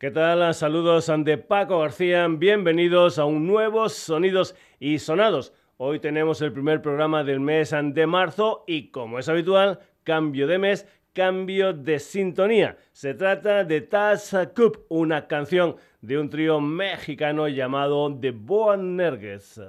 ¿Qué tal? Saludos de Paco García. Bienvenidos a un nuevo Sonidos y Sonados. Hoy tenemos el primer programa del mes de marzo y, como es habitual, cambio de mes, cambio de sintonía. Se trata de Taz Cup, una canción de un trío mexicano llamado The Boanerges.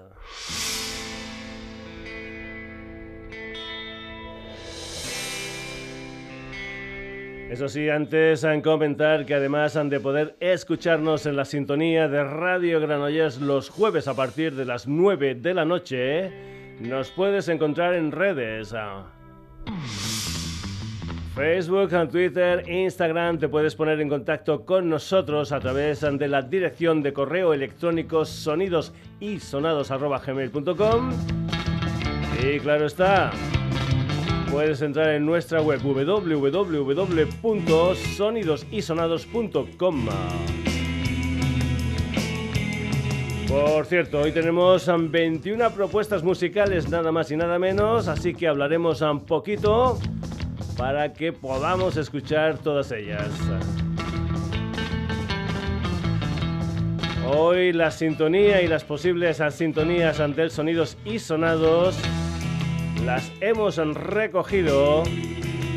Eso sí, antes en comentar que además han de poder escucharnos en la sintonía de Radio Granollers los jueves a partir de las 9 de la noche, nos puedes encontrar en redes. Facebook, Twitter, Instagram, te puedes poner en contacto con nosotros a través de la dirección de correo electrónico sonidos y claro está, puedes entrar en nuestra web www.sonidosisonados.com. Por cierto, hoy tenemos 21 propuestas musicales, nada más y nada menos, así que hablaremos un poquito para que podamos escuchar todas ellas. Hoy la sintonía y las posibles sintonías ante el sonidos y sonados las hemos recogido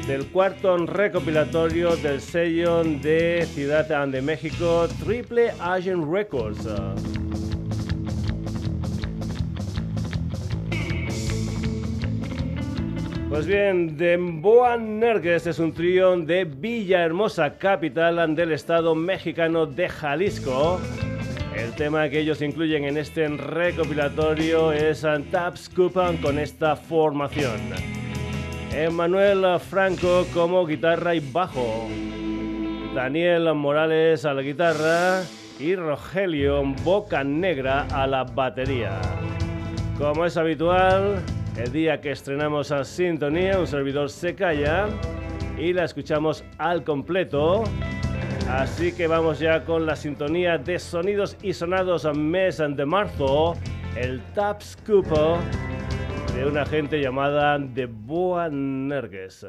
del cuarto recopilatorio del sello de Ciudad de México Triple Agent Records. Pues bien, Demboa Nergues es un trío de Villahermosa, capital del estado mexicano de Jalisco el tema que ellos incluyen en este recopilatorio es Taps Coupon con esta formación. Emmanuel Franco como guitarra y bajo. Daniel Morales a la guitarra y Rogelio Boca Negra a la batería. Como es habitual, el día que estrenamos a Sintonía, un servidor se calla y la escuchamos al completo Así que vamos ya con la sintonía de sonidos y sonados a mes de marzo, el Tap Scoop de una gente llamada The Boa Nerges.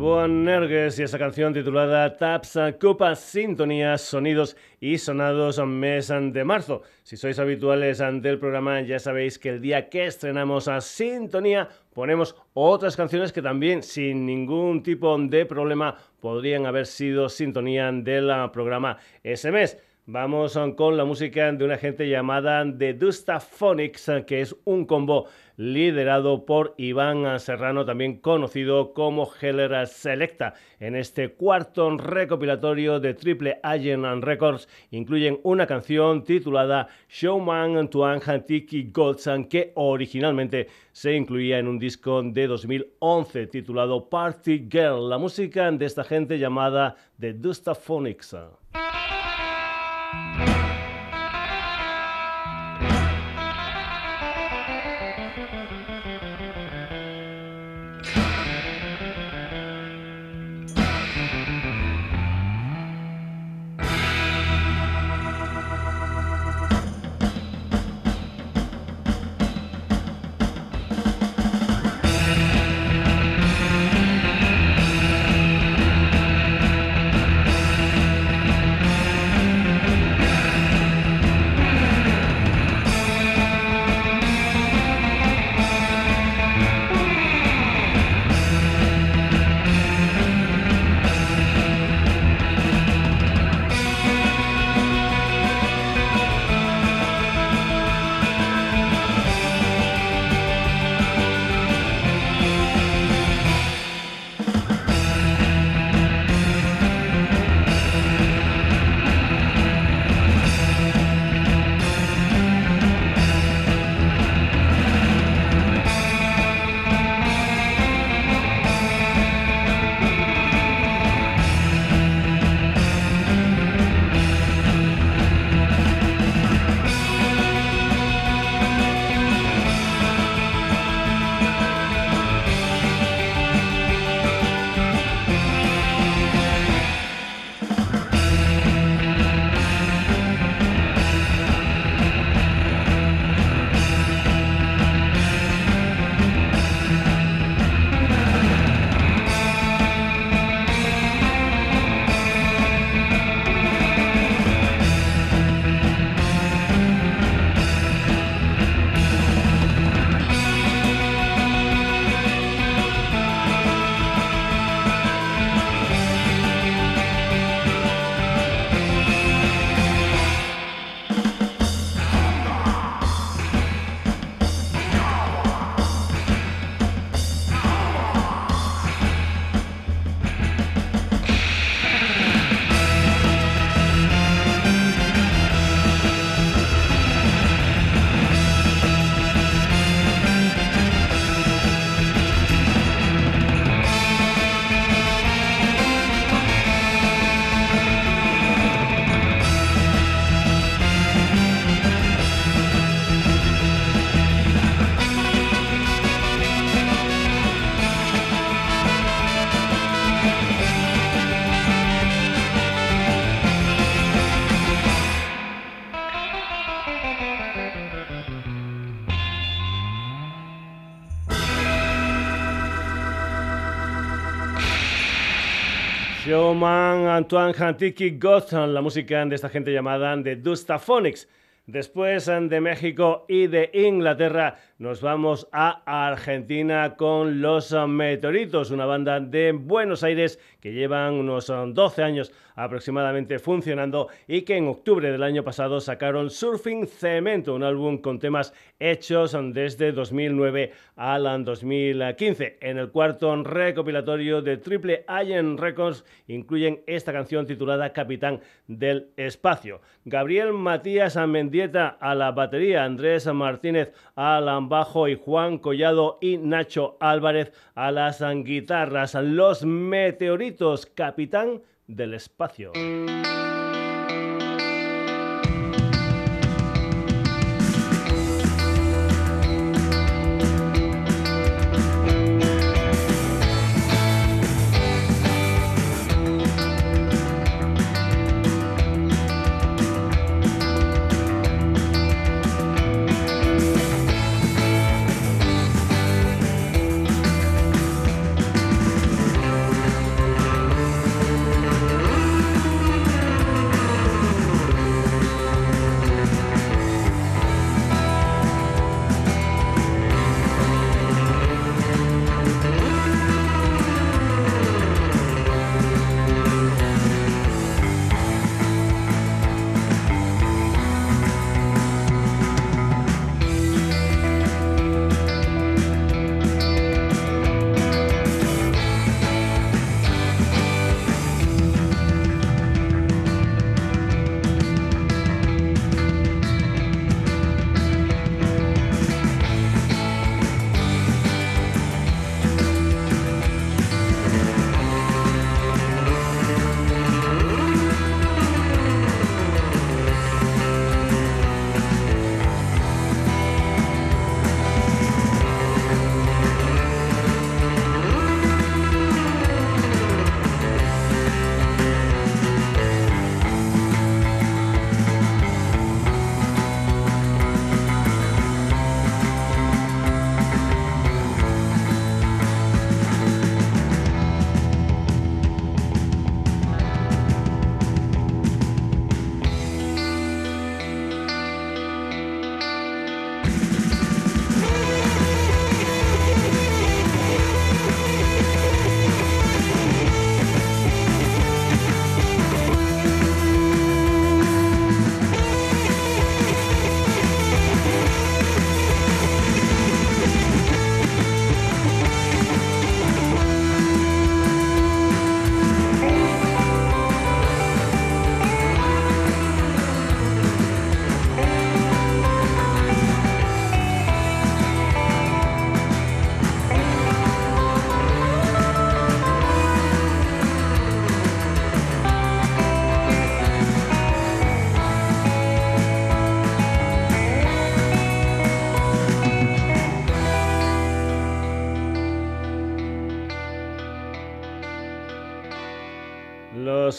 Boan y esa canción titulada Taps, Copa, Sintonías, Sonidos y Sonados mes de marzo. Si sois habituales del programa ya sabéis que el día que estrenamos a Sintonía ponemos otras canciones que también sin ningún tipo de problema podrían haber sido sintonía del programa ese mes. Vamos con la música de una gente llamada The Dustaphonics, que es un combo liderado por Iván Serrano, también conocido como Heller Selecta. En este cuarto recopilatorio de Triple Agent Records incluyen una canción titulada Showman Tuan Tiki Godsan que originalmente se incluía en un disco de 2011 titulado Party Girl, la música de esta gente llamada The Dustaphonics. Showman Antoine Hantiki Gotham, la música de esta gente llamada The Dustaphonics. Después de México y de Inglaterra nos vamos a Argentina con Los Meteoritos, una banda de Buenos Aires que llevan unos 12 años aproximadamente funcionando y que en octubre del año pasado sacaron Surfing Cemento, un álbum con temas hechos desde 2009 al 2015. En el cuarto recopilatorio de Triple Allen Records incluyen esta canción titulada Capitán del Espacio. Gabriel Matías Mendieta a la batería, Andrés Martínez al bajo y Juan Collado y Nacho Álvarez a las guitarras. Los Meteoritos, Capitán del Espacio.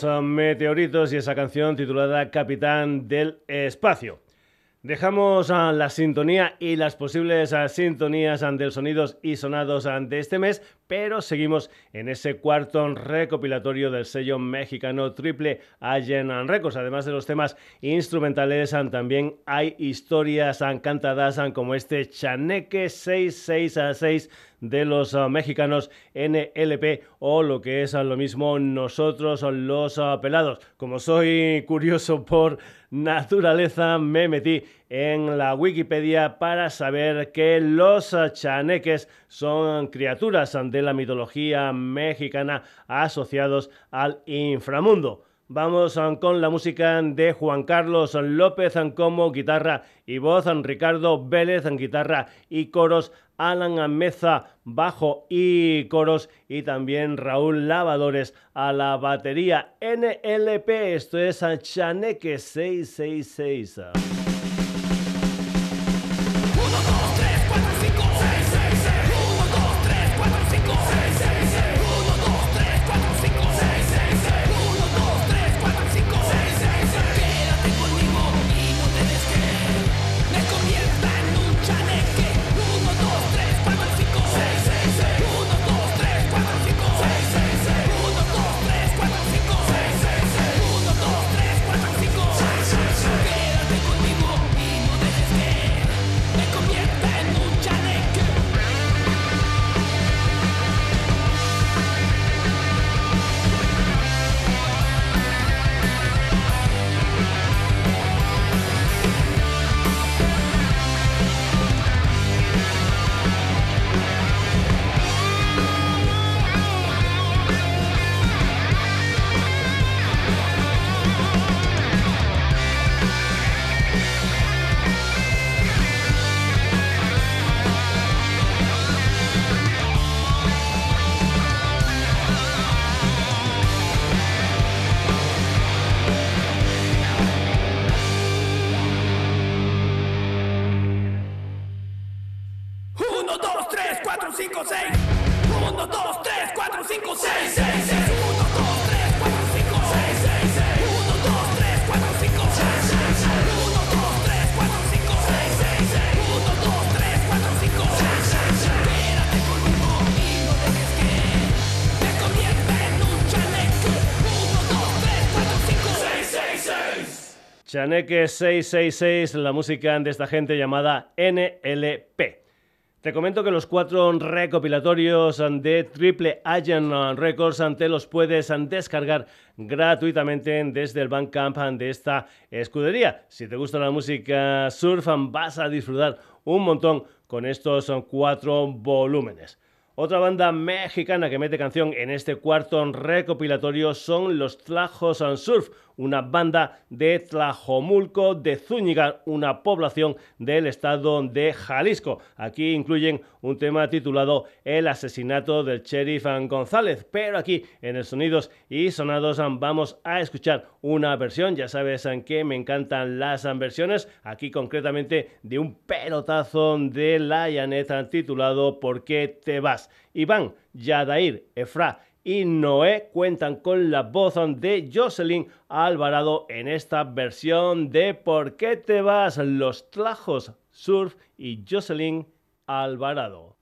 Meteoritos y esa canción titulada Capitán del Espacio. Dejamos a la sintonía y las posibles ah, sintonías ah, de sonidos y sonados de este mes, pero seguimos en ese cuarto recopilatorio del sello mexicano Triple Agent Records. Además de los temas instrumentales, también hay historias cantadas como este Chaneque 666 de los ah, mexicanos NLP o lo que es ah, lo mismo nosotros los ah, pelados. Como soy curioso por naturaleza, me metí en la Wikipedia para saber que los chaneques son criaturas de la mitología mexicana asociados al inframundo. Vamos con la música de Juan Carlos López como guitarra y voz, Ricardo Vélez en guitarra y coros, Alan Meza bajo y coros y también Raúl Lavadores a la batería NLP. Esto es Chaneque 666. Chaneque 666, la música de esta gente llamada NLP. Te comento que los cuatro recopilatorios de Triple Agent Records te los puedes descargar gratuitamente desde el Bandcamp de esta escudería. Si te gusta la música surf, vas a disfrutar un montón con estos cuatro volúmenes. Otra banda mexicana que mete canción en este cuarto recopilatorio son los Tlajos and Surf, una banda de Tlajomulco de Zúñiga, una población del estado de Jalisco. Aquí incluyen un tema titulado El asesinato del sheriff González, pero aquí en el Sonidos y Sonados vamos a escuchar una versión, ya sabes que me encantan las versiones, aquí concretamente de un pelotazo de la llaneta titulado ¿Por qué te vas? Iván, Yadair, Efra y Noé cuentan con la voz de Jocelyn Alvarado en esta versión de ¿Por qué te vas? Los Tlajos Surf y Jocelyn Alvarado.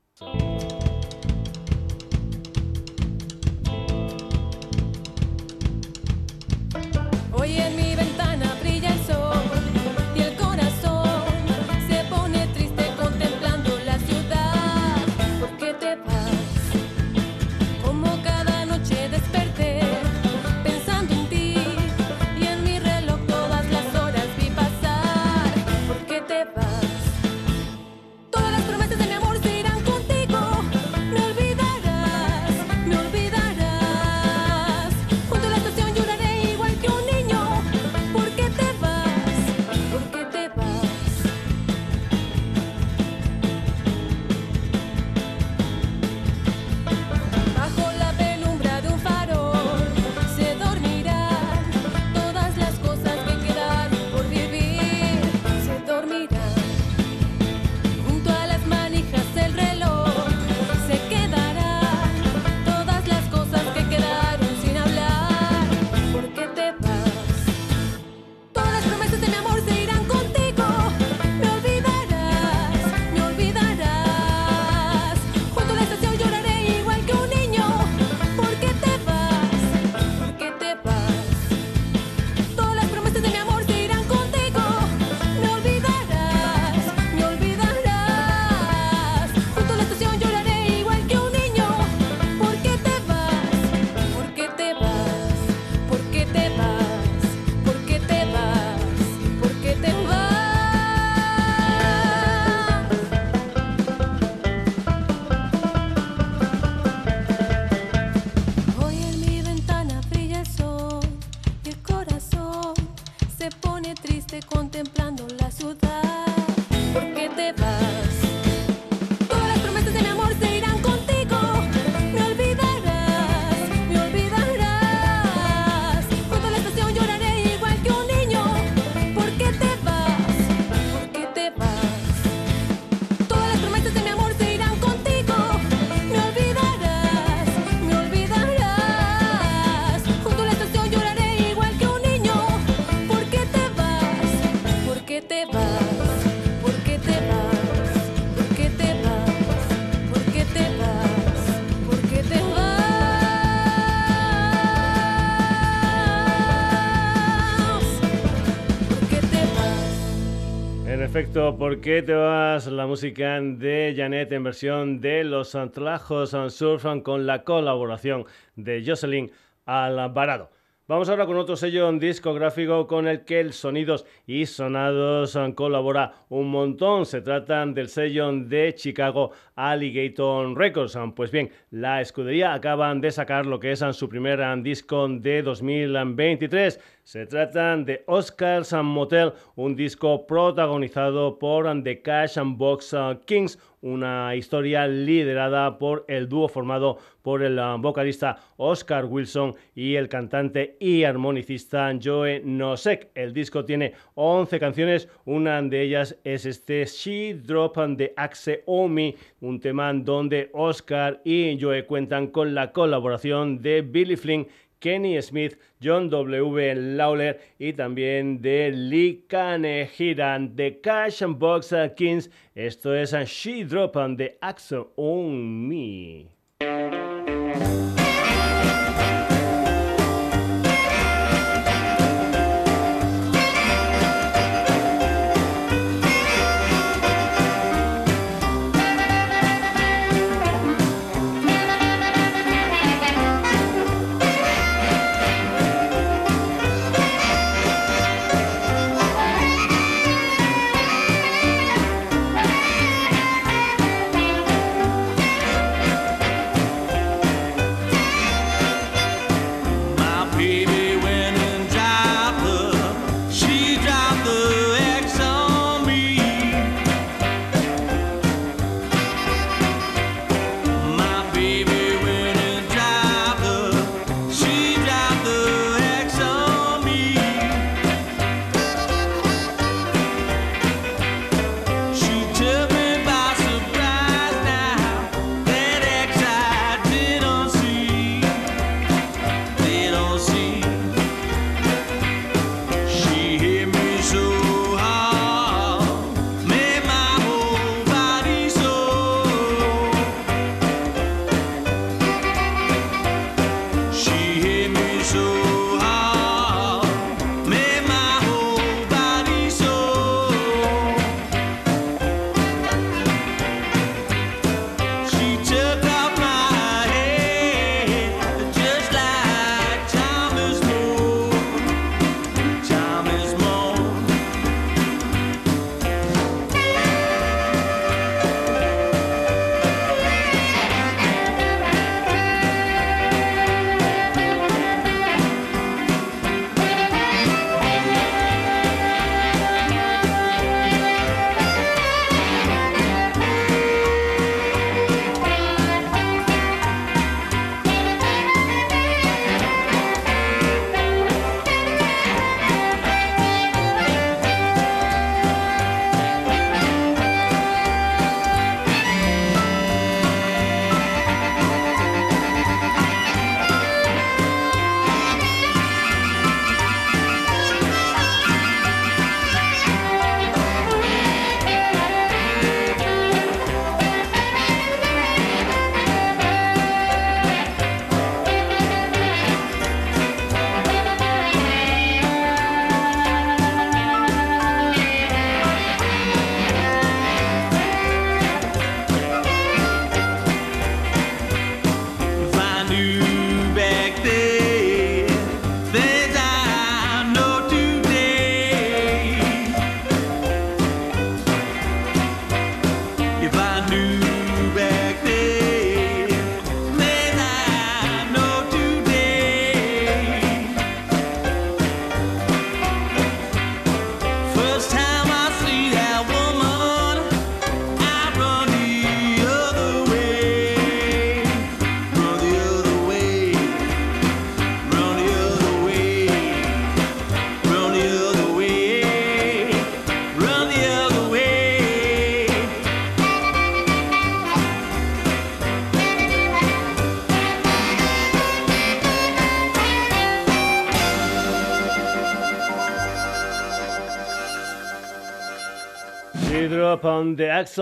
Efecto, ¿por qué te vas la música de Janet en versión de Los Antlajos Surfan con la colaboración de Jocelyn Alvarado? Vamos ahora con otro sello discográfico con el que el Sonidos y Sonados colabora un montón. Se trata del sello de Chicago Alligator Records. Pues bien, la escudería acaban de sacar lo que es su primer disco de 2023. Se trata de Oscars Motel, un disco protagonizado por The Cash and Box Kings, una historia liderada por el dúo formado por el uh, vocalista Oscar Wilson y el cantante y armonicista Joe Nosek. El disco tiene 11 canciones, una de ellas es este She Drop the Axe Omi, un tema donde Oscar y Joe cuentan con la colaboración de Billy Flynn Kenny Smith, John W. Lawler y también de Lee Kanehiran de Cash and Box Kings. Esto es She Drop on the Axel on Me.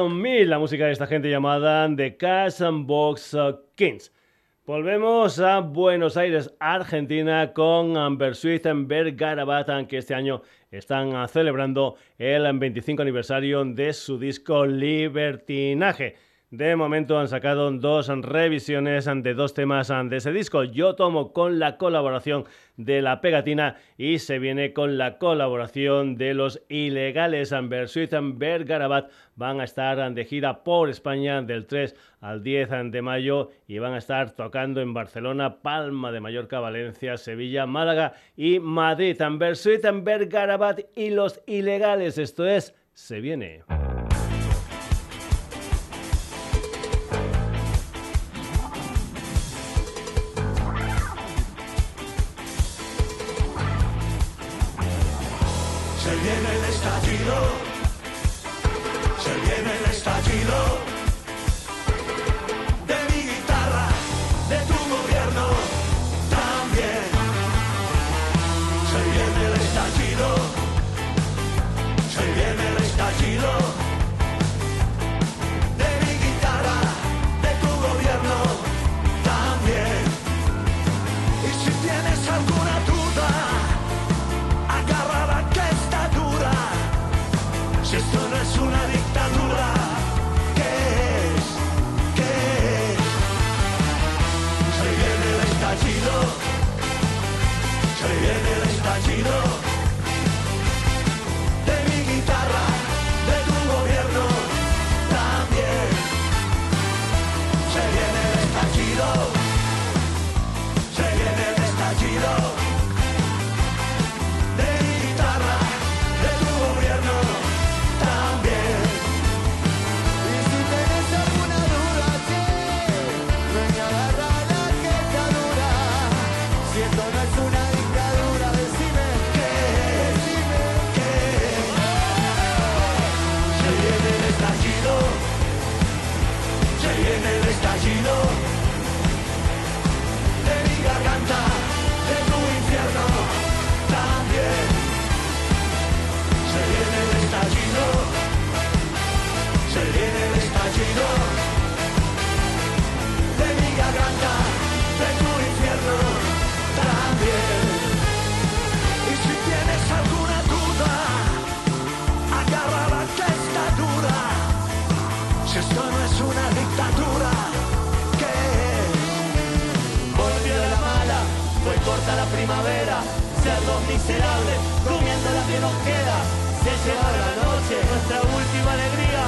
Mill, la música de esta gente llamada The Cash and Box Kings. Volvemos a Buenos Aires, Argentina, con Amber Swift en Garabat, que este año están celebrando el 25 aniversario de su disco Libertinaje. De momento han sacado dos revisiones de dos temas de ese disco. Yo tomo con la colaboración de la pegatina y se viene con la colaboración de los ilegales. Bersuit Garabat van a estar de gira por España del 3 al 10 de mayo y van a estar tocando en Barcelona, Palma de Mallorca, Valencia, Sevilla, Málaga y Madrid. Bersuit Garabat y los ilegales. Esto es, se viene. se viene el estallido se viene el estallido. cerdos miserables, comiendo la que nos queda. Se lleva la noche, nuestra última alegría.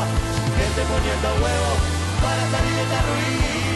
Gente poniendo huevos para salir de esta ruina.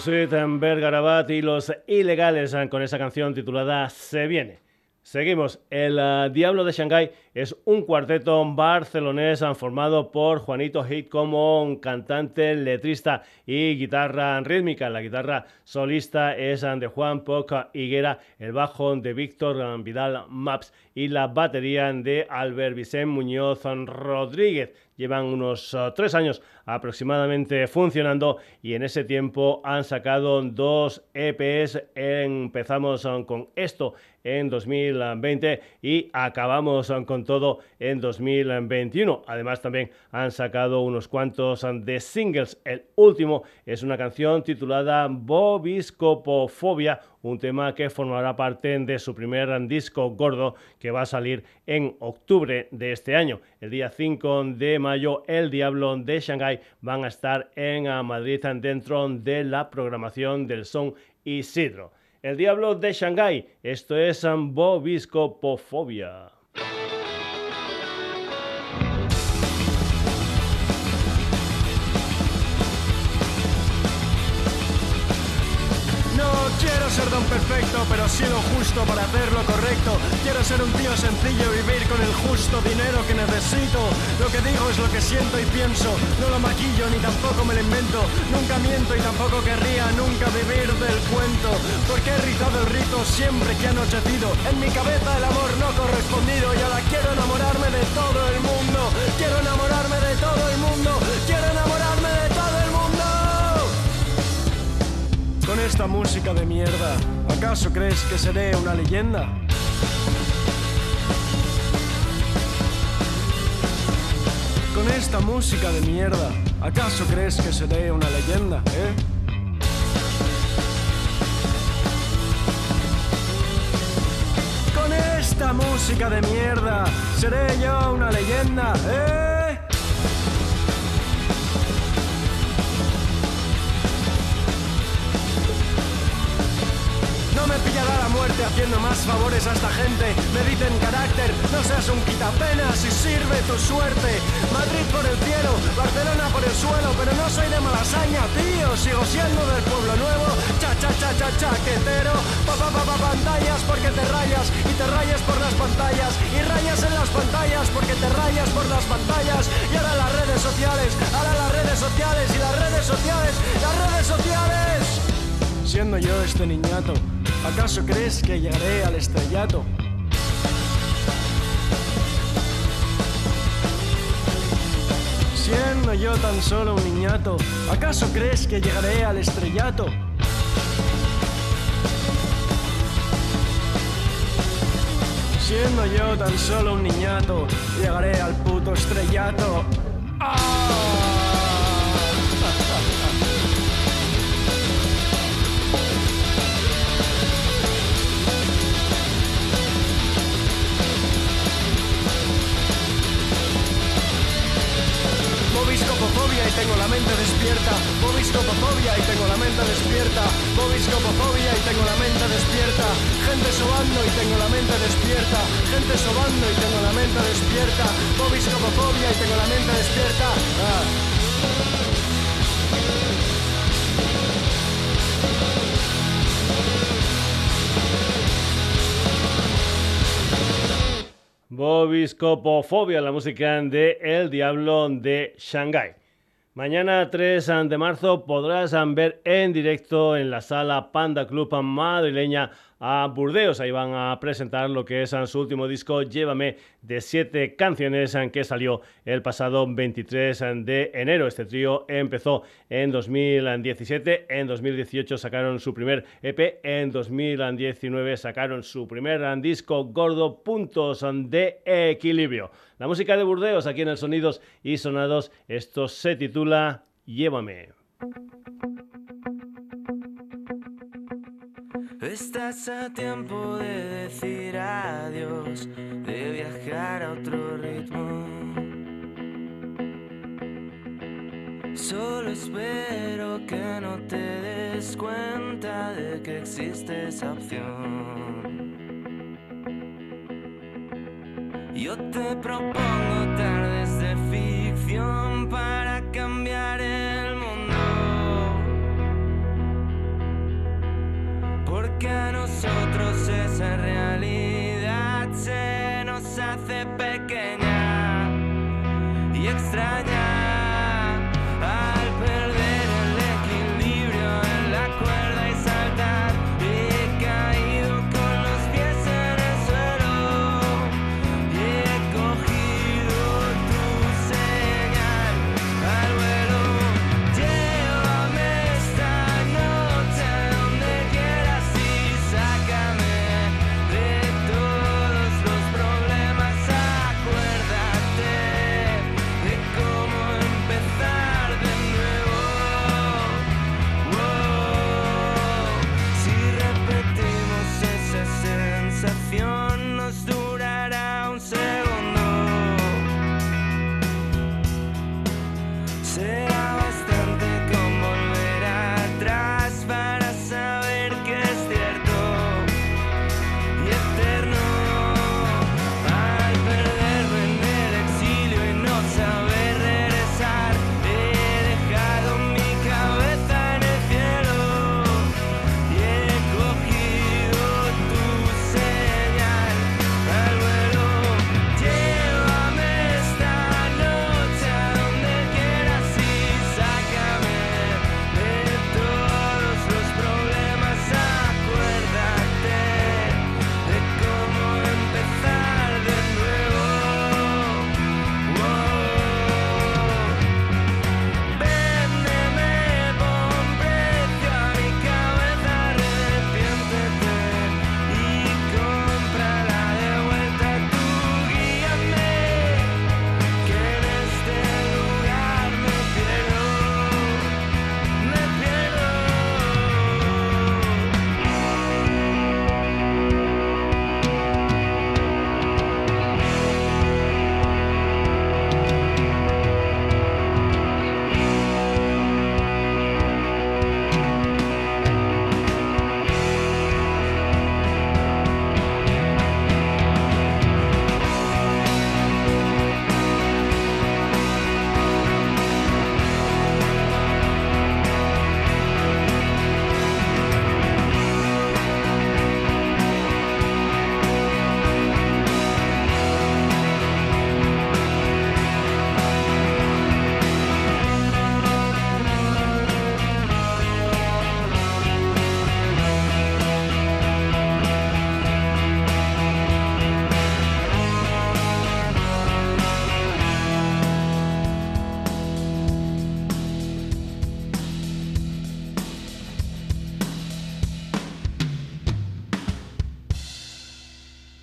Bersuit, Bergarabat y los ilegales con esa canción titulada Se viene. Seguimos. El uh, Diablo de Shanghái es un cuarteto barcelonés formado por Juanito Hit como cantante, letrista y guitarra rítmica. La guitarra solista es de Juan Poca Higuera, el bajo de Víctor Vidal Maps y la batería de Albert Vicente Muñoz Rodríguez. Llevan unos uh, tres años aproximadamente funcionando y en ese tiempo han sacado dos EPs. Empezamos um, con esto en 2020 y acabamos um, todo en 2021. Además también han sacado unos cuantos de singles. El último es una canción titulada Bobiscopofobia, un tema que formará parte de su primer disco gordo que va a salir en octubre de este año. El día 5 de mayo, El Diablo de Shanghai van a estar en Madrid dentro de la programación del Son Isidro. El Diablo de Shanghai. Esto es Ambobiscopofobia. ser tan perfecto, pero sido justo para hacer lo correcto. Quiero ser un tío sencillo vivir con el justo dinero que necesito. Lo que digo es lo que siento y pienso. No lo maquillo ni tampoco me lo invento. Nunca miento y tampoco querría nunca vivir del cuento. Porque he rizado el rito siempre que ha anochecido. En mi cabeza el amor no correspondido y ahora quiero enamorarme de todo el mundo. Quiero enamorarme de todo el mundo. Quiero enamorarme con esta música de mierda? ¿Acaso crees que seré una leyenda? Con esta música de mierda, ¿acaso crees que seré una leyenda, eh? Con esta música de mierda, ¿seré yo una leyenda, eh? No me pillará la muerte haciendo más favores a esta gente. Me dicen carácter, no seas un quitapenas y sirve tu suerte. Madrid por el cielo, Barcelona por el suelo, pero no soy de malasaña, tío. Sigo siendo del pueblo nuevo. Cha cha cha cha chaquetero. Pa pa pa pa pantallas porque te rayas y te rayas por las pantallas y rayas en las pantallas porque te rayas por las pantallas y ahora las redes sociales, ahora las redes sociales y las redes sociales, las redes sociales. Siendo yo este niñato ¿Acaso crees que llegaré al estrellato? Siendo yo tan solo un niñato, ¿acaso crees que llegaré al estrellato? Siendo yo tan solo un niñato, llegaré al puto estrellato. ¡Ah! Y tengo la mente despierta. Bobiscopofobia y tengo la mente despierta. Bobiscopofobia y tengo la mente despierta. Gente sobando y tengo la mente despierta. Gente sobando y tengo la mente despierta. Bobiscopofobia y tengo la mente despierta. Ah. Bobiscopofobia, la música de El Diablo de Shanghai. Mañana 3 de marzo podrás ver en directo en la sala Panda Club madrileña a Burdeos. Ahí van a presentar lo que es su último disco, Llévame, de siete canciones que salió el pasado 23 de enero. Este trío empezó en 2017, en 2018 sacaron su primer EP, en 2019 sacaron su primer disco gordo, Puntos de Equilibrio. La música de Burdeos aquí en el Sonidos y Sonados, esto se titula Llévame. Estás a tiempo de decir adiós, de viajar a otro ritmo. Solo espero que no te des cuenta de que existe esa opción. Yo te propongo tardes de ficción para cambiar el porque a nosotros esa realidad se nos hace pequeña y extraña.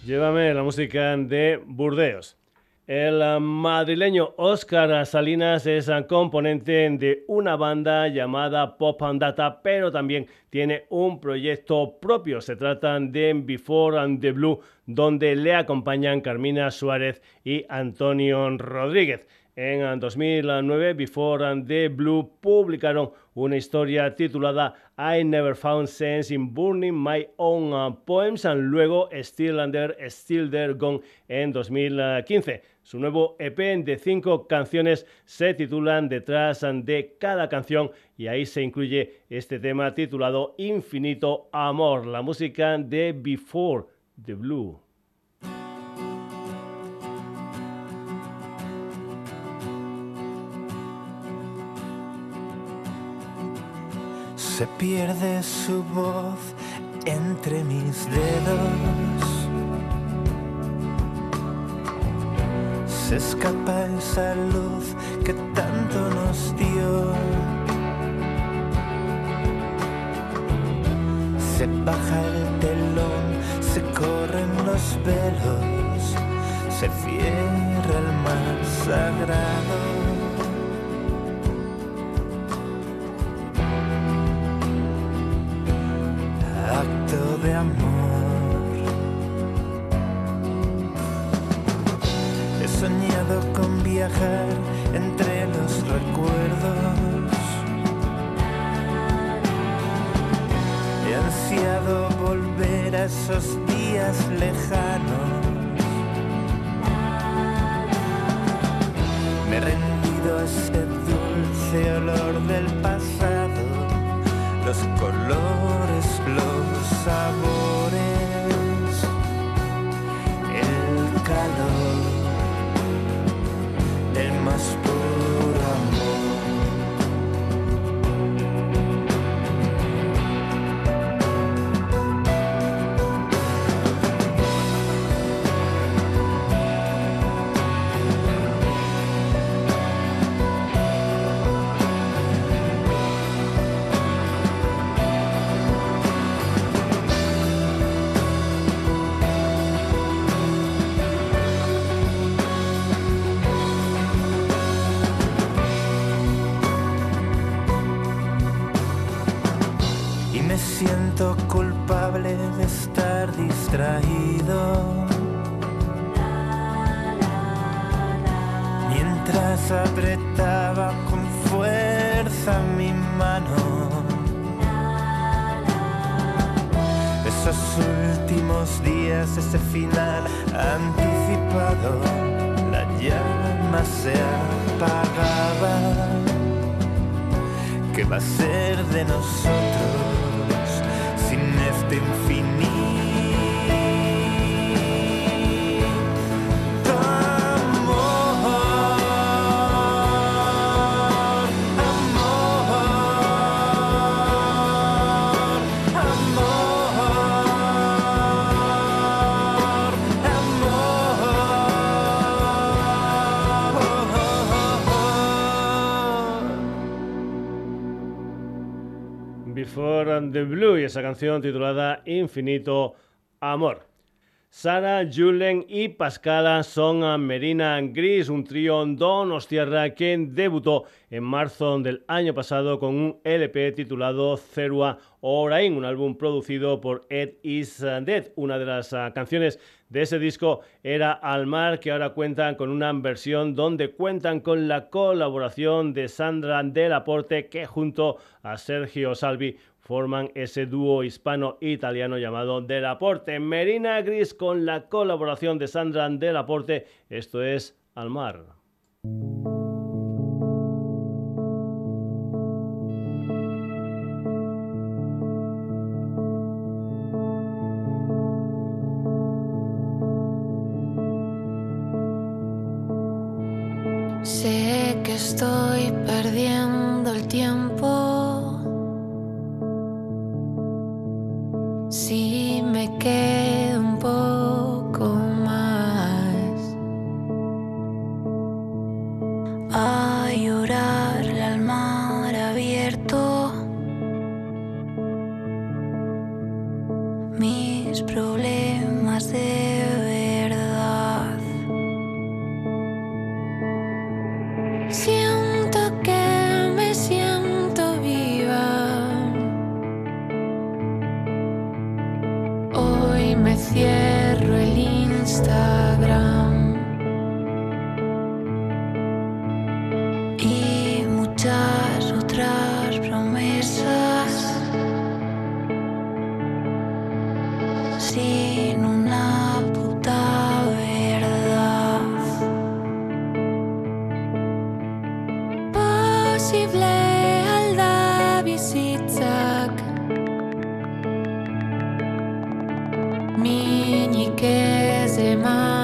Llévame la música de Burdeos. El madrileño Oscar Salinas es componente de una banda llamada Pop and Data, pero también tiene un proyecto propio. Se trata de Before and the Blue, donde le acompañan Carmina Suárez y Antonio Rodríguez. En 2009, Before and the Blue publicaron una historia titulada I Never Found Sense in Burning My Own uh, Poems, y luego Still Under, Still There Gone en 2015. Su nuevo EP de cinco canciones se titulan Detrás de cada canción y ahí se incluye este tema titulado Infinito Amor, la música de Before the Blue. Se pierde su voz entre mis dedos. Se escapa esa luz que tanto nos dio. Se baja el telón, se corren los velos, se cierra el mar sagrado. De amor. He soñado con viajar entre los recuerdos. He ansiado volver a esos días lejanos. Me he rendido a ese dulce olor del pasado, los colores, los sabores, el calor del más apretaba con fuerza mi mano. Esos últimos días, ese final anticipado, la llama se apagaba. ¿Qué va a ser de nosotros sin este infinito? The Blue y esa canción titulada Infinito Amor. Sara, Julen y Pascala son a Merina Gris, un trío donostiarra que debutó en marzo del año pasado con un LP titulado Cerua Orain, un álbum producido por Ed Is Dead. Una de las ah, canciones de ese disco era Al Mar, que ahora cuentan con una versión donde cuentan con la colaboración de Sandra Delaporte, que junto a Sergio Salvi forman ese dúo hispano-italiano llamado Delaporte. Merina Gris con la colaboración de Sandra Delaporte. Esto es Al Mar. Perdiendo el tiempo posible alda bizitzak. Minik ez ematea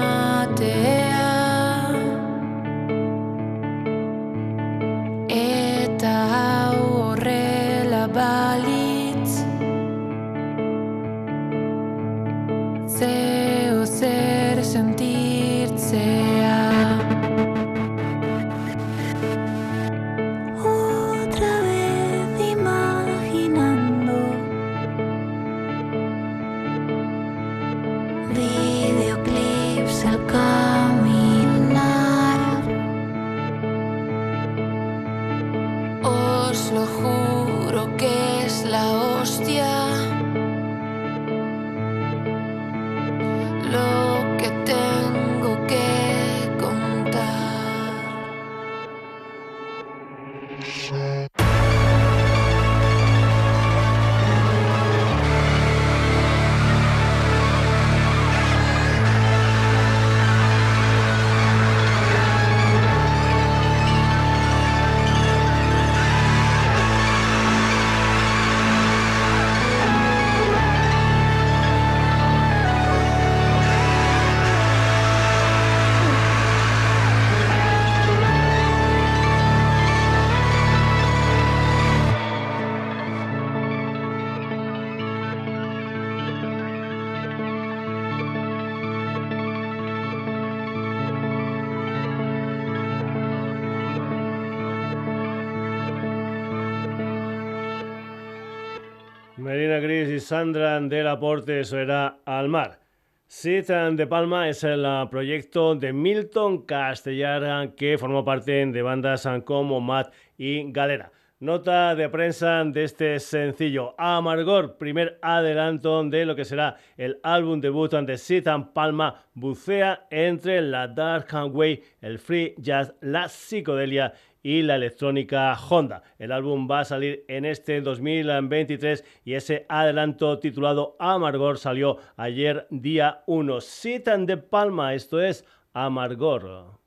Sandra del Aporte, eso era Al Mar. Sit de Palma es el ah, proyecto de Milton Castellar que formó parte de bandas como Matt y Galera. Nota de prensa de este sencillo Amargor, primer adelanto de lo que será el álbum debut de Sit Palma, bucea entre la Dark Way, el free jazz, la psicodelia y la electrónica Honda. El álbum va a salir en este 2023 y ese adelanto titulado Amargor salió ayer día 1. Citan de Palma, esto es Amargor.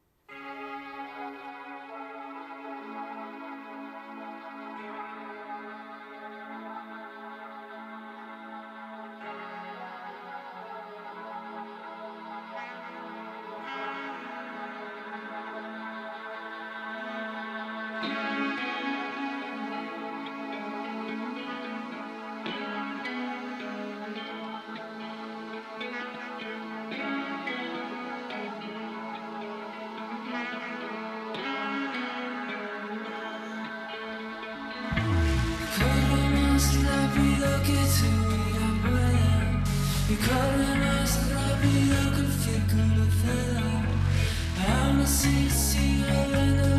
Aún así sigo viendo el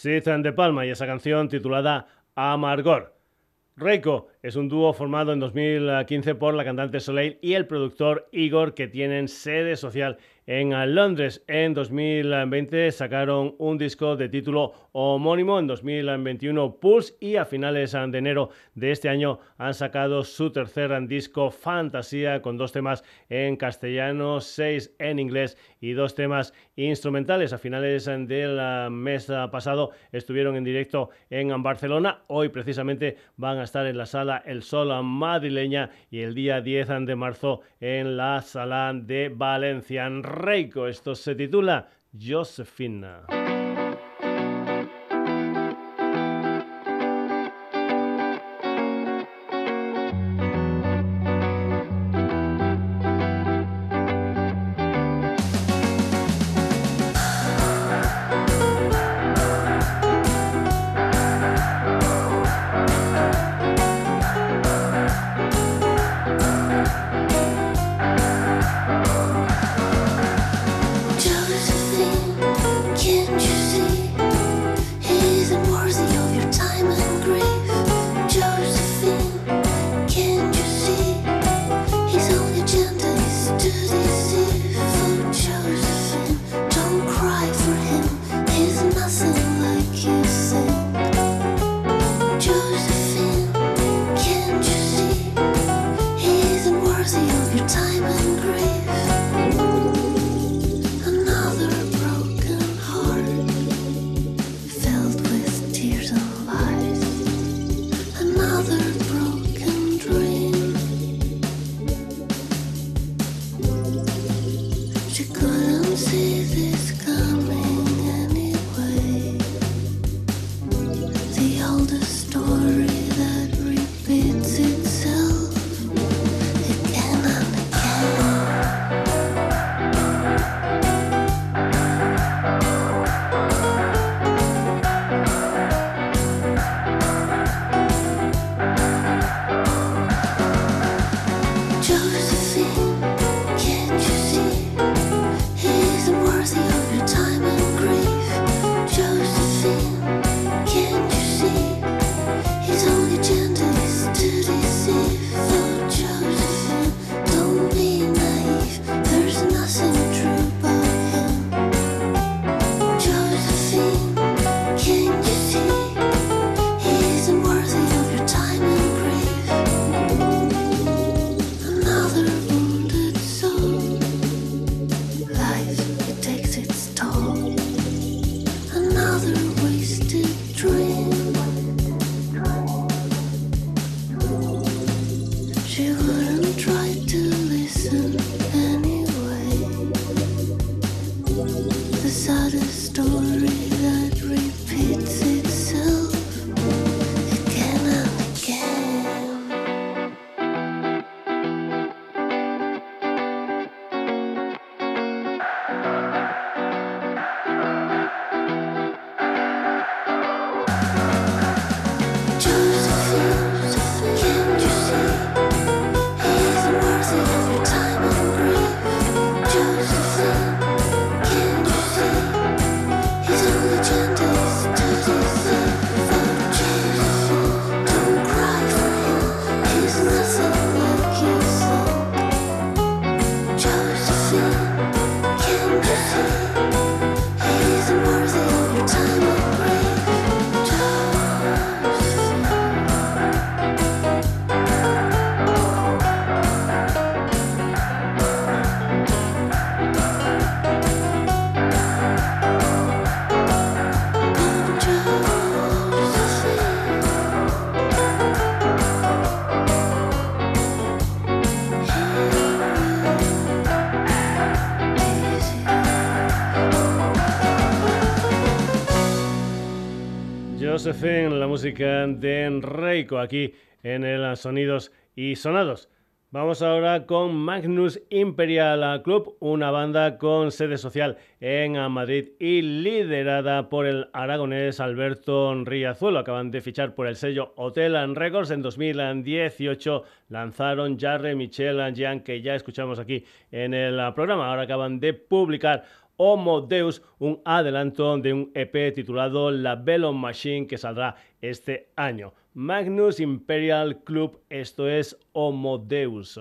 Sid de Palma y esa canción titulada Amargor. Reiko es un dúo formado en 2015 por la cantante Soleil y el productor Igor que tienen sede social en Londres. En 2020 sacaron un disco de título homónimo, en 2021 Pulse y a finales de enero de este año han sacado su tercer disco Fantasía con dos temas en castellano, seis en inglés y dos temas instrumentales. A finales del mes pasado estuvieron en directo en Barcelona. Hoy precisamente van a estar en la sala El Sol madrileña y el día 10 de marzo en la sala de Valencia. Reiko. Esto se titula Josefina. Música de Enrico aquí en el Sonidos y Sonados. Vamos ahora con Magnus Imperial Club, una banda con sede social en Madrid y liderada por el aragonés Alberto Riazuelo. Acaban de fichar por el sello Hotel Records en 2018. Lanzaron Jarre, Michel, Jean, que ya escuchamos aquí en el programa. Ahora acaban de publicar Homo Deus, un adelanto de un EP titulado La Bellon Machine que saldrá este año. Magnus Imperial Club, esto es Homo Deus.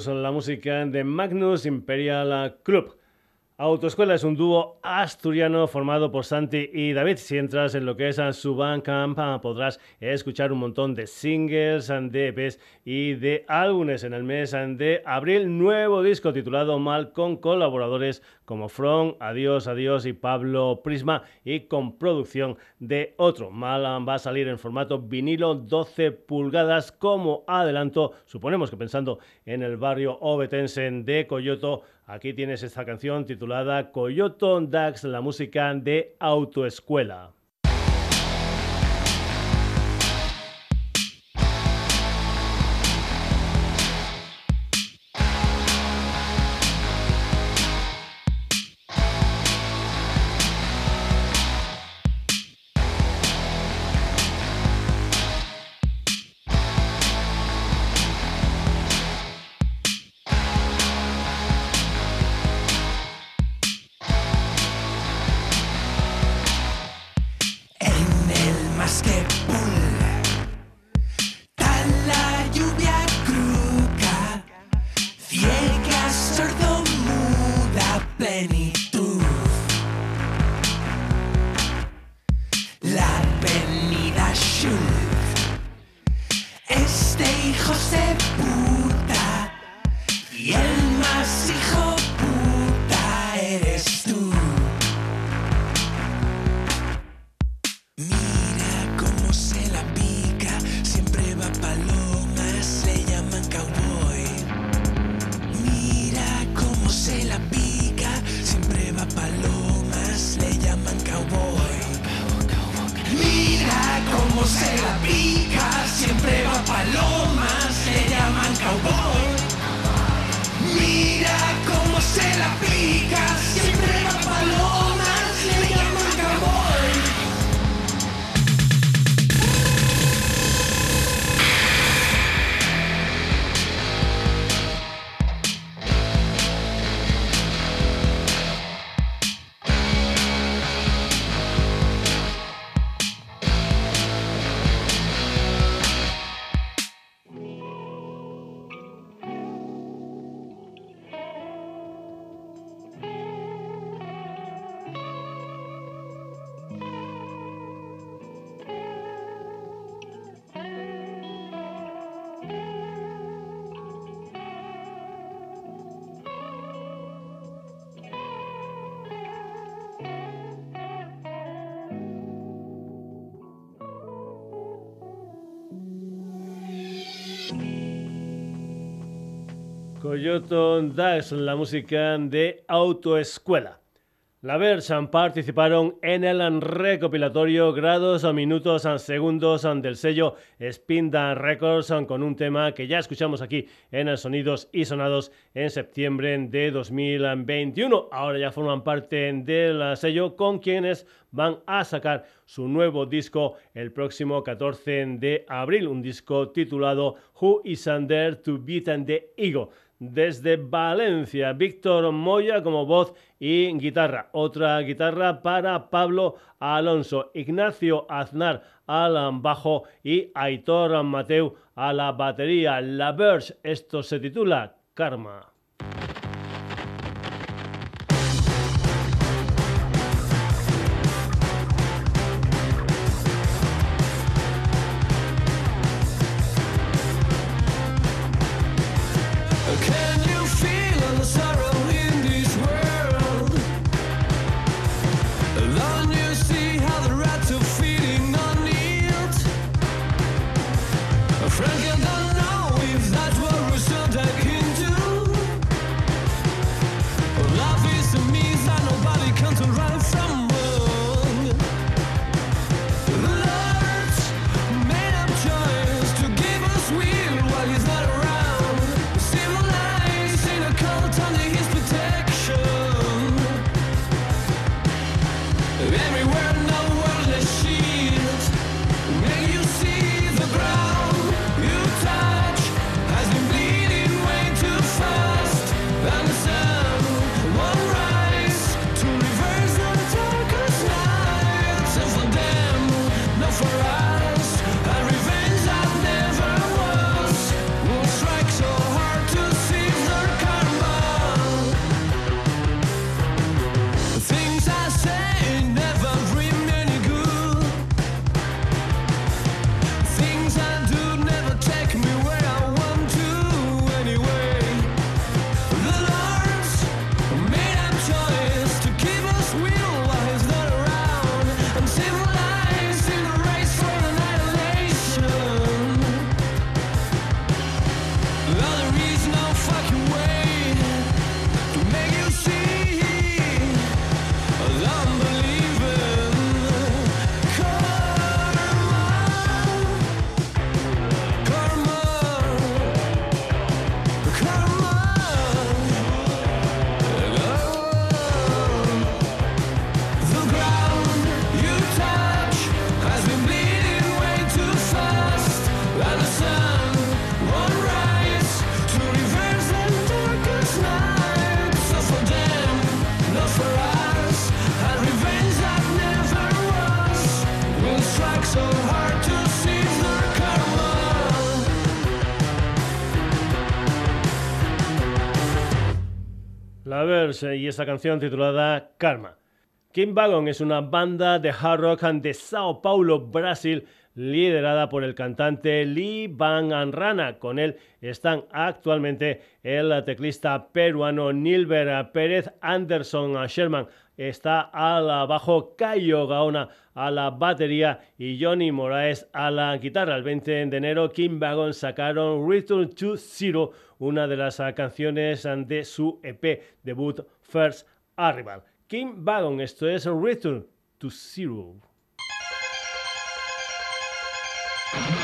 Son la música de Magnus Imperial Club. Autoescuela es un dúo asturiano formado por Santi y David. Si entras en lo que es su Bandcamp podrás escuchar un montón de singles, de EPs y de álbumes. En el mes de abril, nuevo disco titulado Mal con colaboradores como From, Adiós, Adiós y Pablo Prisma y con producción de otro. Mal va a salir en formato vinilo 12 pulgadas como adelanto, suponemos que pensando en el barrio obetense de Coyoto Aquí tienes esta canción titulada Coyote Dax, la música de autoescuela. Coyoto Dax, la música de autoescuela. La Versan participaron en el recopilatorio Grados Minutos Segundos del sello Spinda Records con un tema que ya escuchamos aquí en el Sonidos y Sonados en septiembre de 2021. Ahora ya forman parte del sello con quienes van a sacar su nuevo disco el próximo 14 de abril, un disco titulado Who is Under to Beat the Ego desde Valencia. Víctor Moya como voz y guitarra. Otra guitarra para Pablo Alonso. Ignacio Aznar al bajo y Aitor Mateu a la batería. La Verge, esto se titula Karma. Y esa canción titulada Karma. King Wagon es una banda de hard rock de Sao Paulo, Brasil, liderada por el cantante Lee Van Anrana. Con él están actualmente el teclista peruano Nilber Pérez, Anderson Sherman está al bajo, Cayo Gaona a la batería y Johnny Moraes a la guitarra. El 20 de enero, King Wagon sacaron Return to Zero, una de las canciones de su EP debut First Arrival. King Wagon, esto es Return to Zero. Thank you.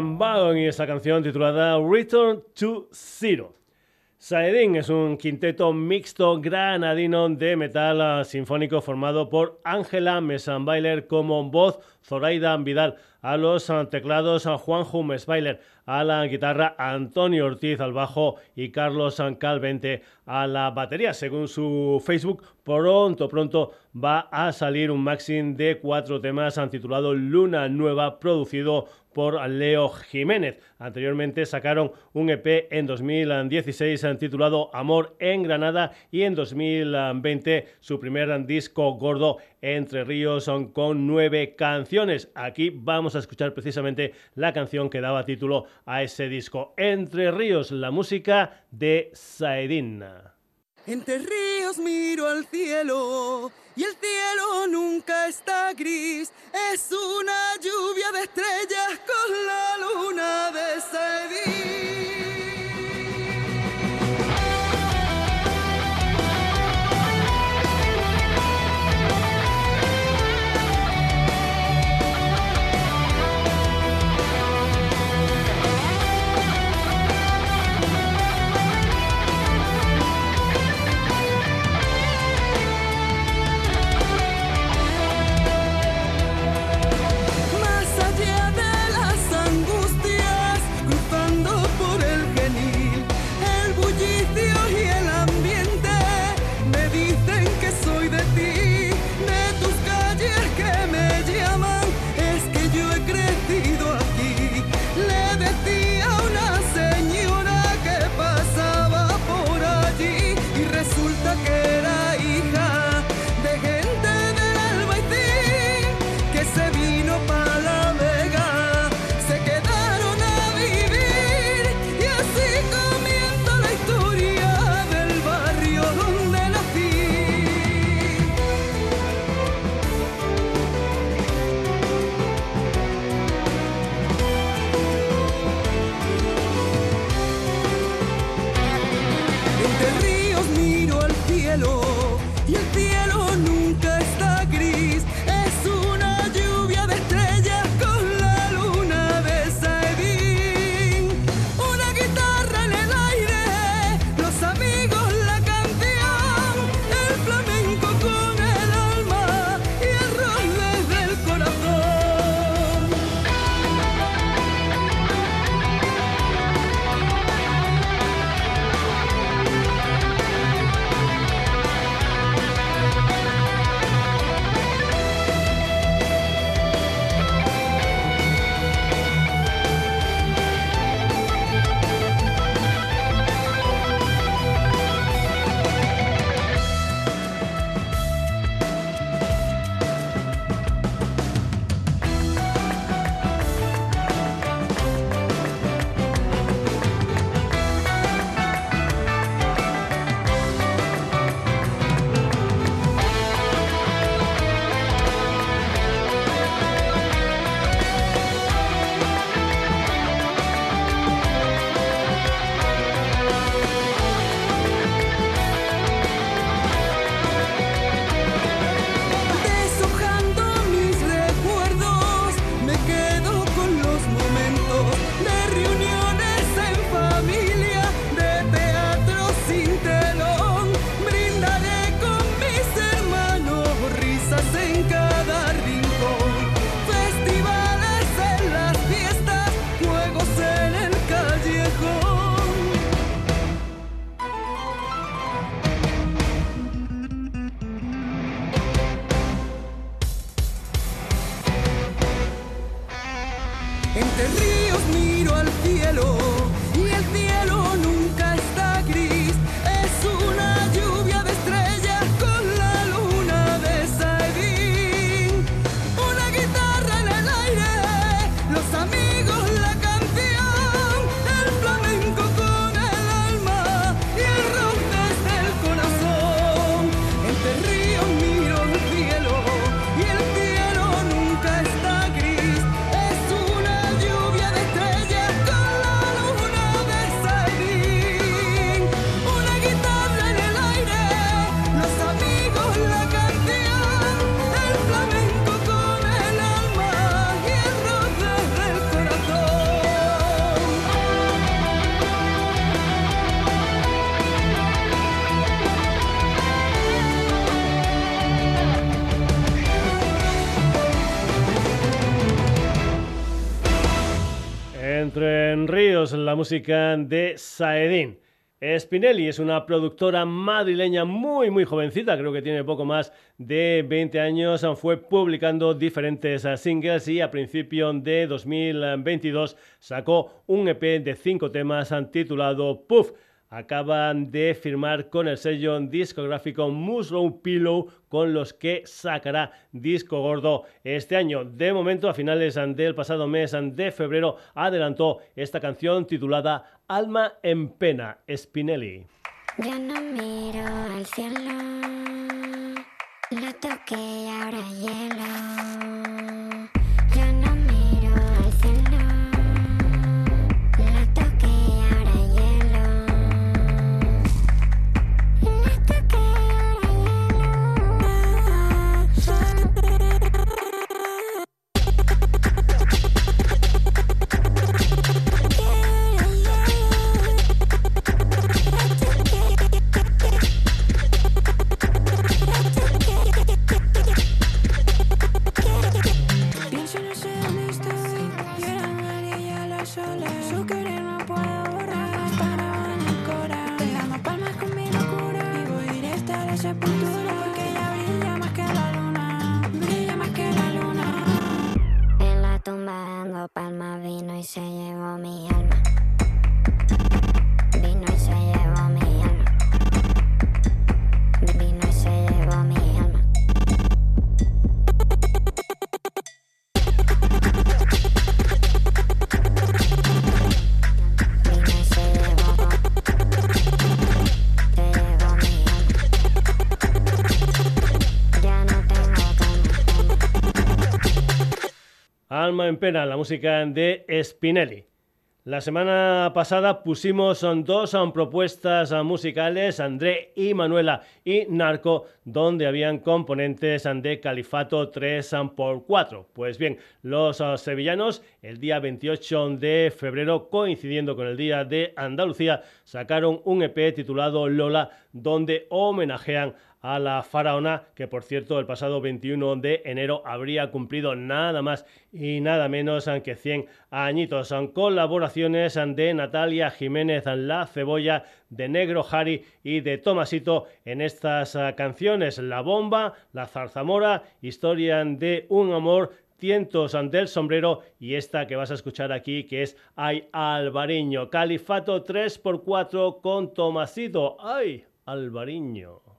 Y esa canción titulada Return to Zero. Saedin es un quinteto mixto granadino de metal sinfónico formado por Ángela Mesambailer como voz, Zoraida Vidal a los teclados, Juan Humesbailer a la guitarra, Antonio Ortiz al bajo y Carlos Calvente a la batería. Según su Facebook, pronto, pronto va a salir un maxim de cuatro temas titulado Luna Nueva, producido por Leo Jiménez. Anteriormente sacaron un EP en 2016 titulado Amor en Granada y en 2020 su primer disco gordo Entre Ríos con nueve canciones. Aquí vamos a escuchar precisamente la canción que daba título a ese disco Entre Ríos, la música de Saedin. Entre ríos miro al cielo y el cielo nunca está gris. Es una lluvia de estrellas con la luna de Sevilla. Música de Saedin. Spinelli es una productora madrileña muy muy jovencita, creo que tiene poco más de 20 años, fue publicando diferentes singles y a principio de 2022 sacó un EP de 5 temas titulado Puff acaban de firmar con el sello discográfico Muslow Pillow con los que sacará disco gordo este año. De momento, a finales del pasado mes de febrero, adelantó esta canción titulada Alma en Pena, Spinelli. Ya no miro al cielo, lo toqué ahora hielo. En pena, la música de Spinelli. La semana pasada pusimos dos propuestas musicales, André y Manuela y Narco, donde habían componentes de Califato 3x4. Pues bien, los sevillanos, el día 28 de febrero, coincidiendo con el Día de Andalucía, sacaron un EP titulado Lola, donde homenajean a la faraona, que por cierto el pasado 21 de enero habría cumplido nada más y nada menos que 100 añitos. Son colaboraciones de Natalia Jiménez La Cebolla, de Negro Harry y de Tomasito en estas canciones. La Bomba, La Zarzamora, Historia de un Amor, Tientos ante el sombrero y esta que vas a escuchar aquí que es Ay Alvariño, Califato 3x4 con Tomasito. Ay Alvariño.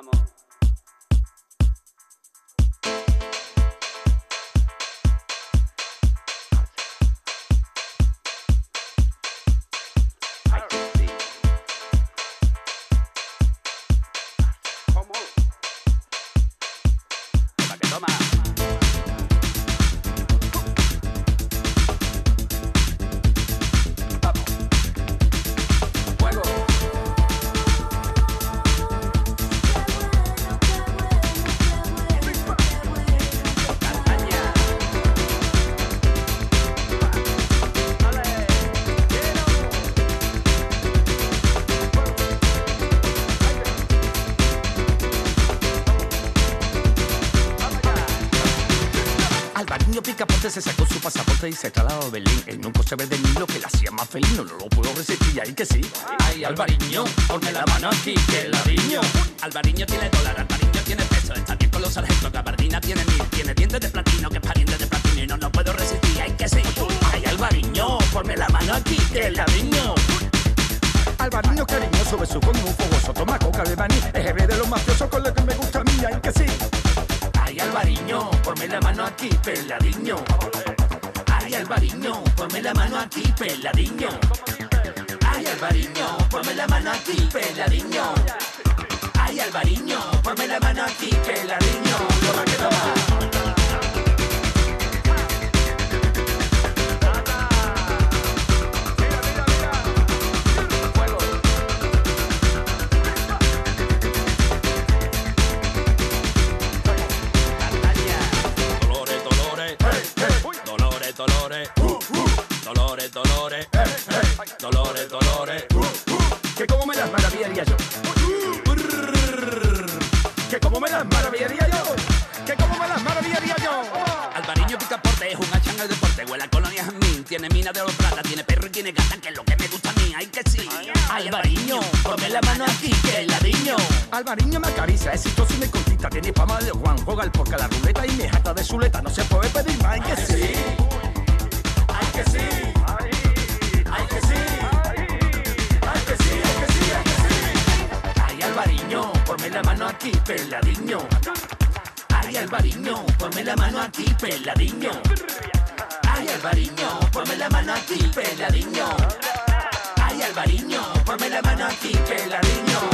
Vamos su pasaporte y se trasladó a Berlín. En un coche verde lo que la hacía más feliz, no, lo puedo resistir, ahí que sí. Ay, Alvariño, ponme la mano aquí, que ladriño. Alvariño tiene dólar, Alvariño tiene peso, está bien con los sargentos, Gabardina tiene mil, tiene dientes de platino, que es pariente de platino, y no, no puedo resistir, hay que sí. Ay, Alvariño, ponme la mano aquí, que ladriño. Alvariño cariñoso, beso con un fogoso, toma coca de maní, es de los mafiosos con lo que me gusta a mí, hay que sí. Ay, Alvariño, ponme la mano aquí, peladiño. Ay, Alvariño, ponme la mano aquí, peladiño. Ay, Alvariño, ponme la mano aquí, peladiño. Ay, Alvariño, ponme la mano aquí, peladiño. Toma. El porca la ruleta y me jata de suleta. No se puede pedir más. Ay, que sí. Ay, que sí. Ay, que sí. Ay, que sí, ay, que sí, ay, que sí. Ay, Alvariño, ponme la mano aquí, peladiño. Ay, Alvariño, ponme la mano aquí, peladiño. Ay, Alvariño, ponme la mano aquí, peladiño. Ay, Alvariño, ponme la mano aquí, peladiño.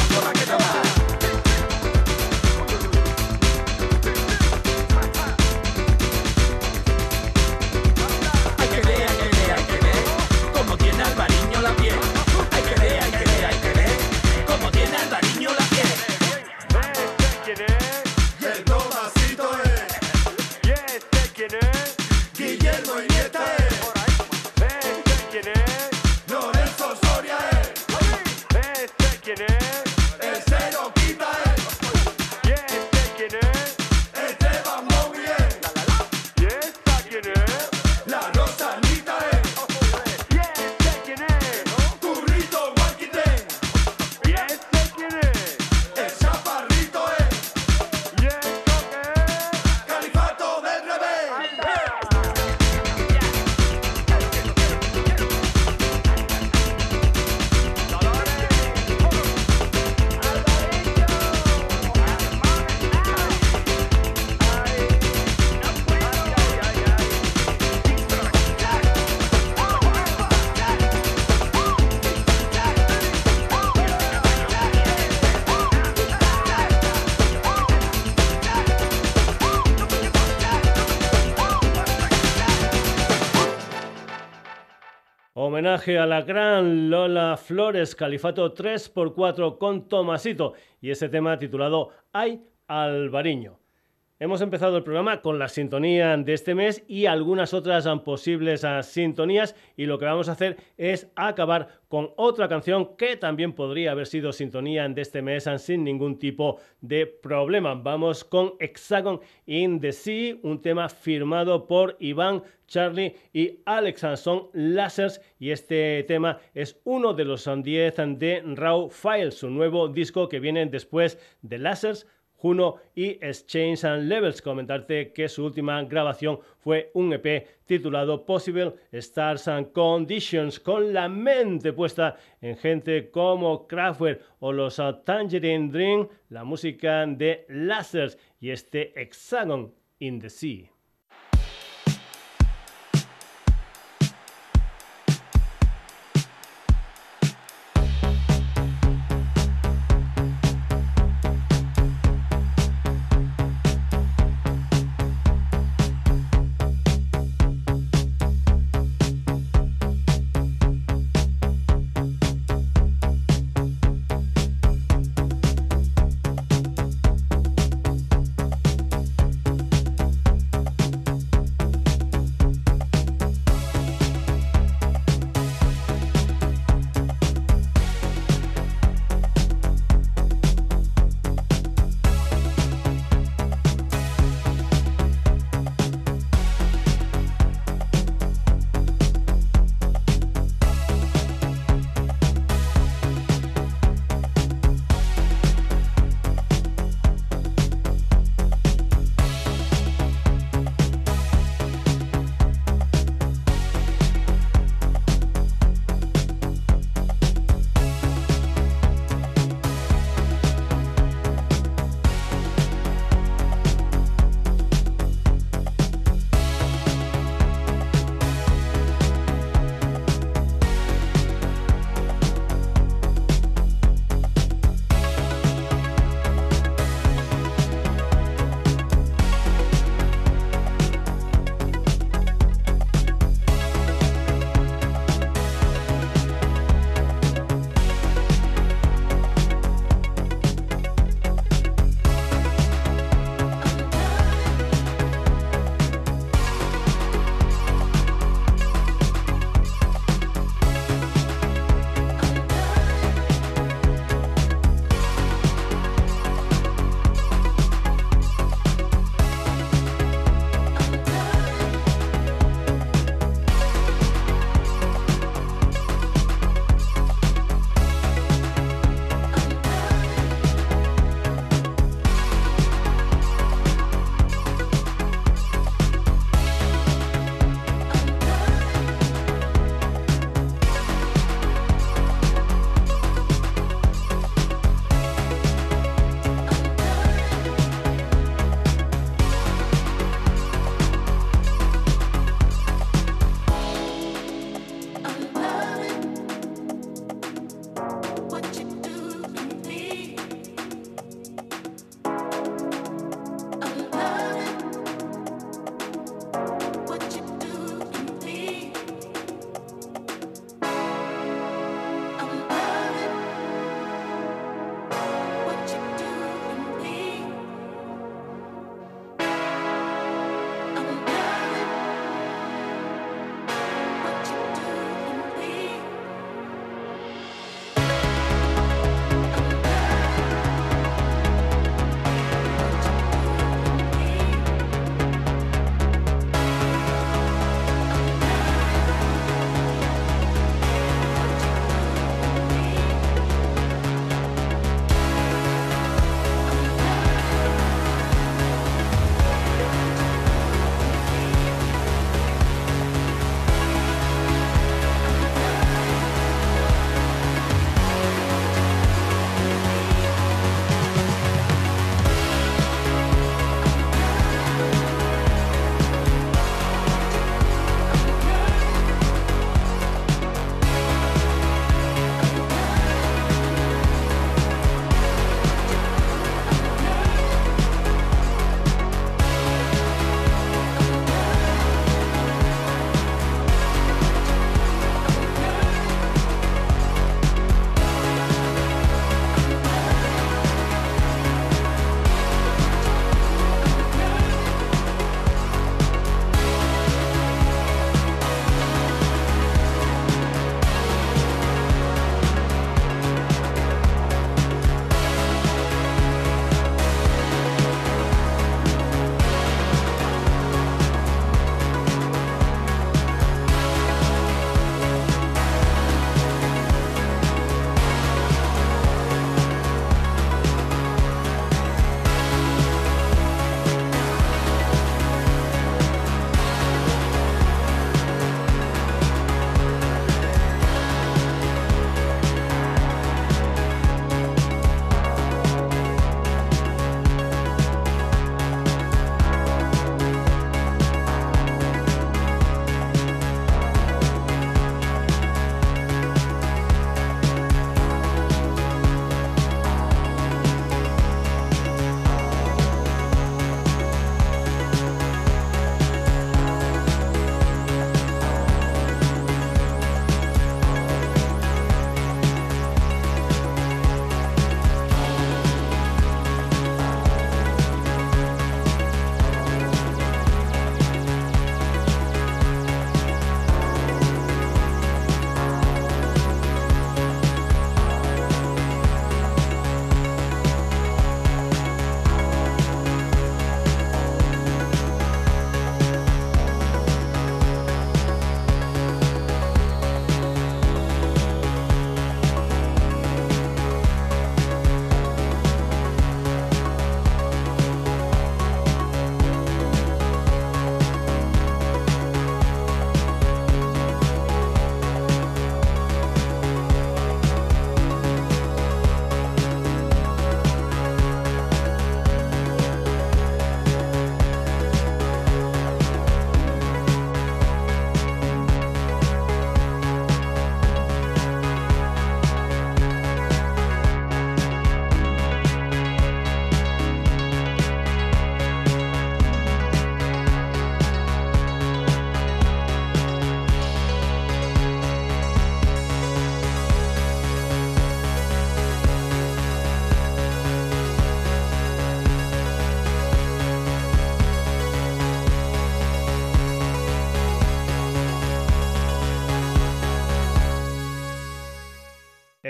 Homenaje a la gran Lola Flores, Califato 3x4 con Tomasito y ese tema titulado Ay Alvariño. Hemos empezado el programa con la sintonía de este mes y algunas otras ah, posibles ah, sintonías y lo que vamos a hacer es acabar con otra canción que también podría haber sido sintonía de este mes ah, sin ningún tipo de problema. Vamos con Hexagon in the Sea, un tema firmado por Iván, Charlie y Alex. Son Lasers y este tema es uno de los 10 de Raw Files, su nuevo disco que viene después de Lasers, Juno y Exchange and Levels. Comentarte que su última grabación fue un EP titulado Possible Stars and Conditions, con la mente puesta en gente como Kraftwerk o los uh, Tangerine Dream, la música de Lasers y este Hexagon in the Sea.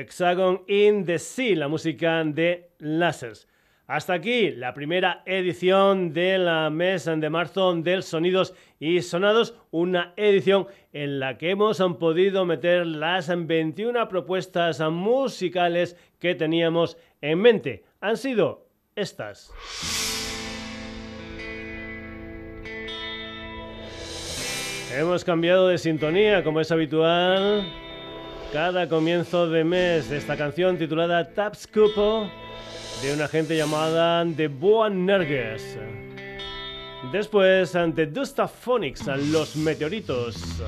Hexagon in the Sea, la música de Lasers. Hasta aquí la primera edición del mes de marzo del Sonidos y Sonados, una edición en la que hemos podido meter las 21 propuestas musicales que teníamos en mente. Han sido estas. Hemos cambiado de sintonía, como es habitual, cada comienzo de mes esta canción titulada Taps Cupo de una gente llamada The Boa Nerges. Después, ante Dustaphonics, Los Meteoritos.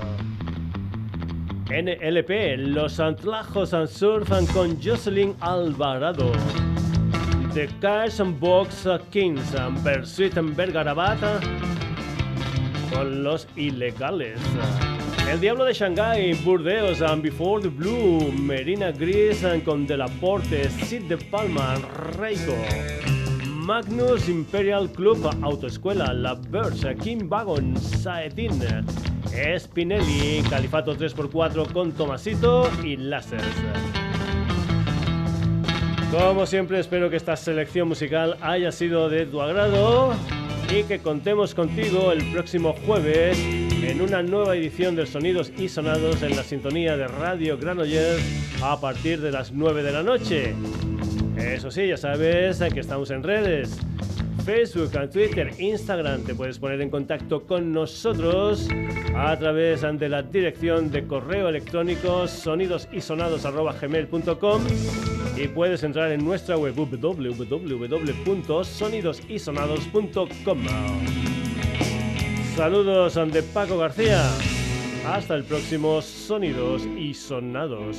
NLP, Los Antlajos and Surfan con Jocelyn Alvarado. The Cash and Box Kings, Bersuit Bergarabat con Los Ilegales. El Diablo de Shanghai, Burdeos, and Before the Blue, Merina Gris con Delaporte, Sid de Palma, Reiko. Magnus Imperial Club Autoescuela, La Verge, Kim Wagon, Saetin, Spinelli, Califato 3x4 con Tomasito y Lasers. Como siempre espero que esta selección musical haya sido de tu agrado y que contemos contigo el próximo jueves en una nueva edición de Sonidos y Sonados en la sintonía de Radio Granollers a partir de las 9 de la noche. Eso sí, ya sabes que estamos en redes. Facebook, Twitter, Instagram. Te puedes poner en contacto con nosotros a través de la dirección de correo electrónico sonidosysonados.gmail.com y puedes entrar en nuestra web www.sonidosysonados.com. Saludos de Paco García. Hasta el próximo Sonidos y Sonados.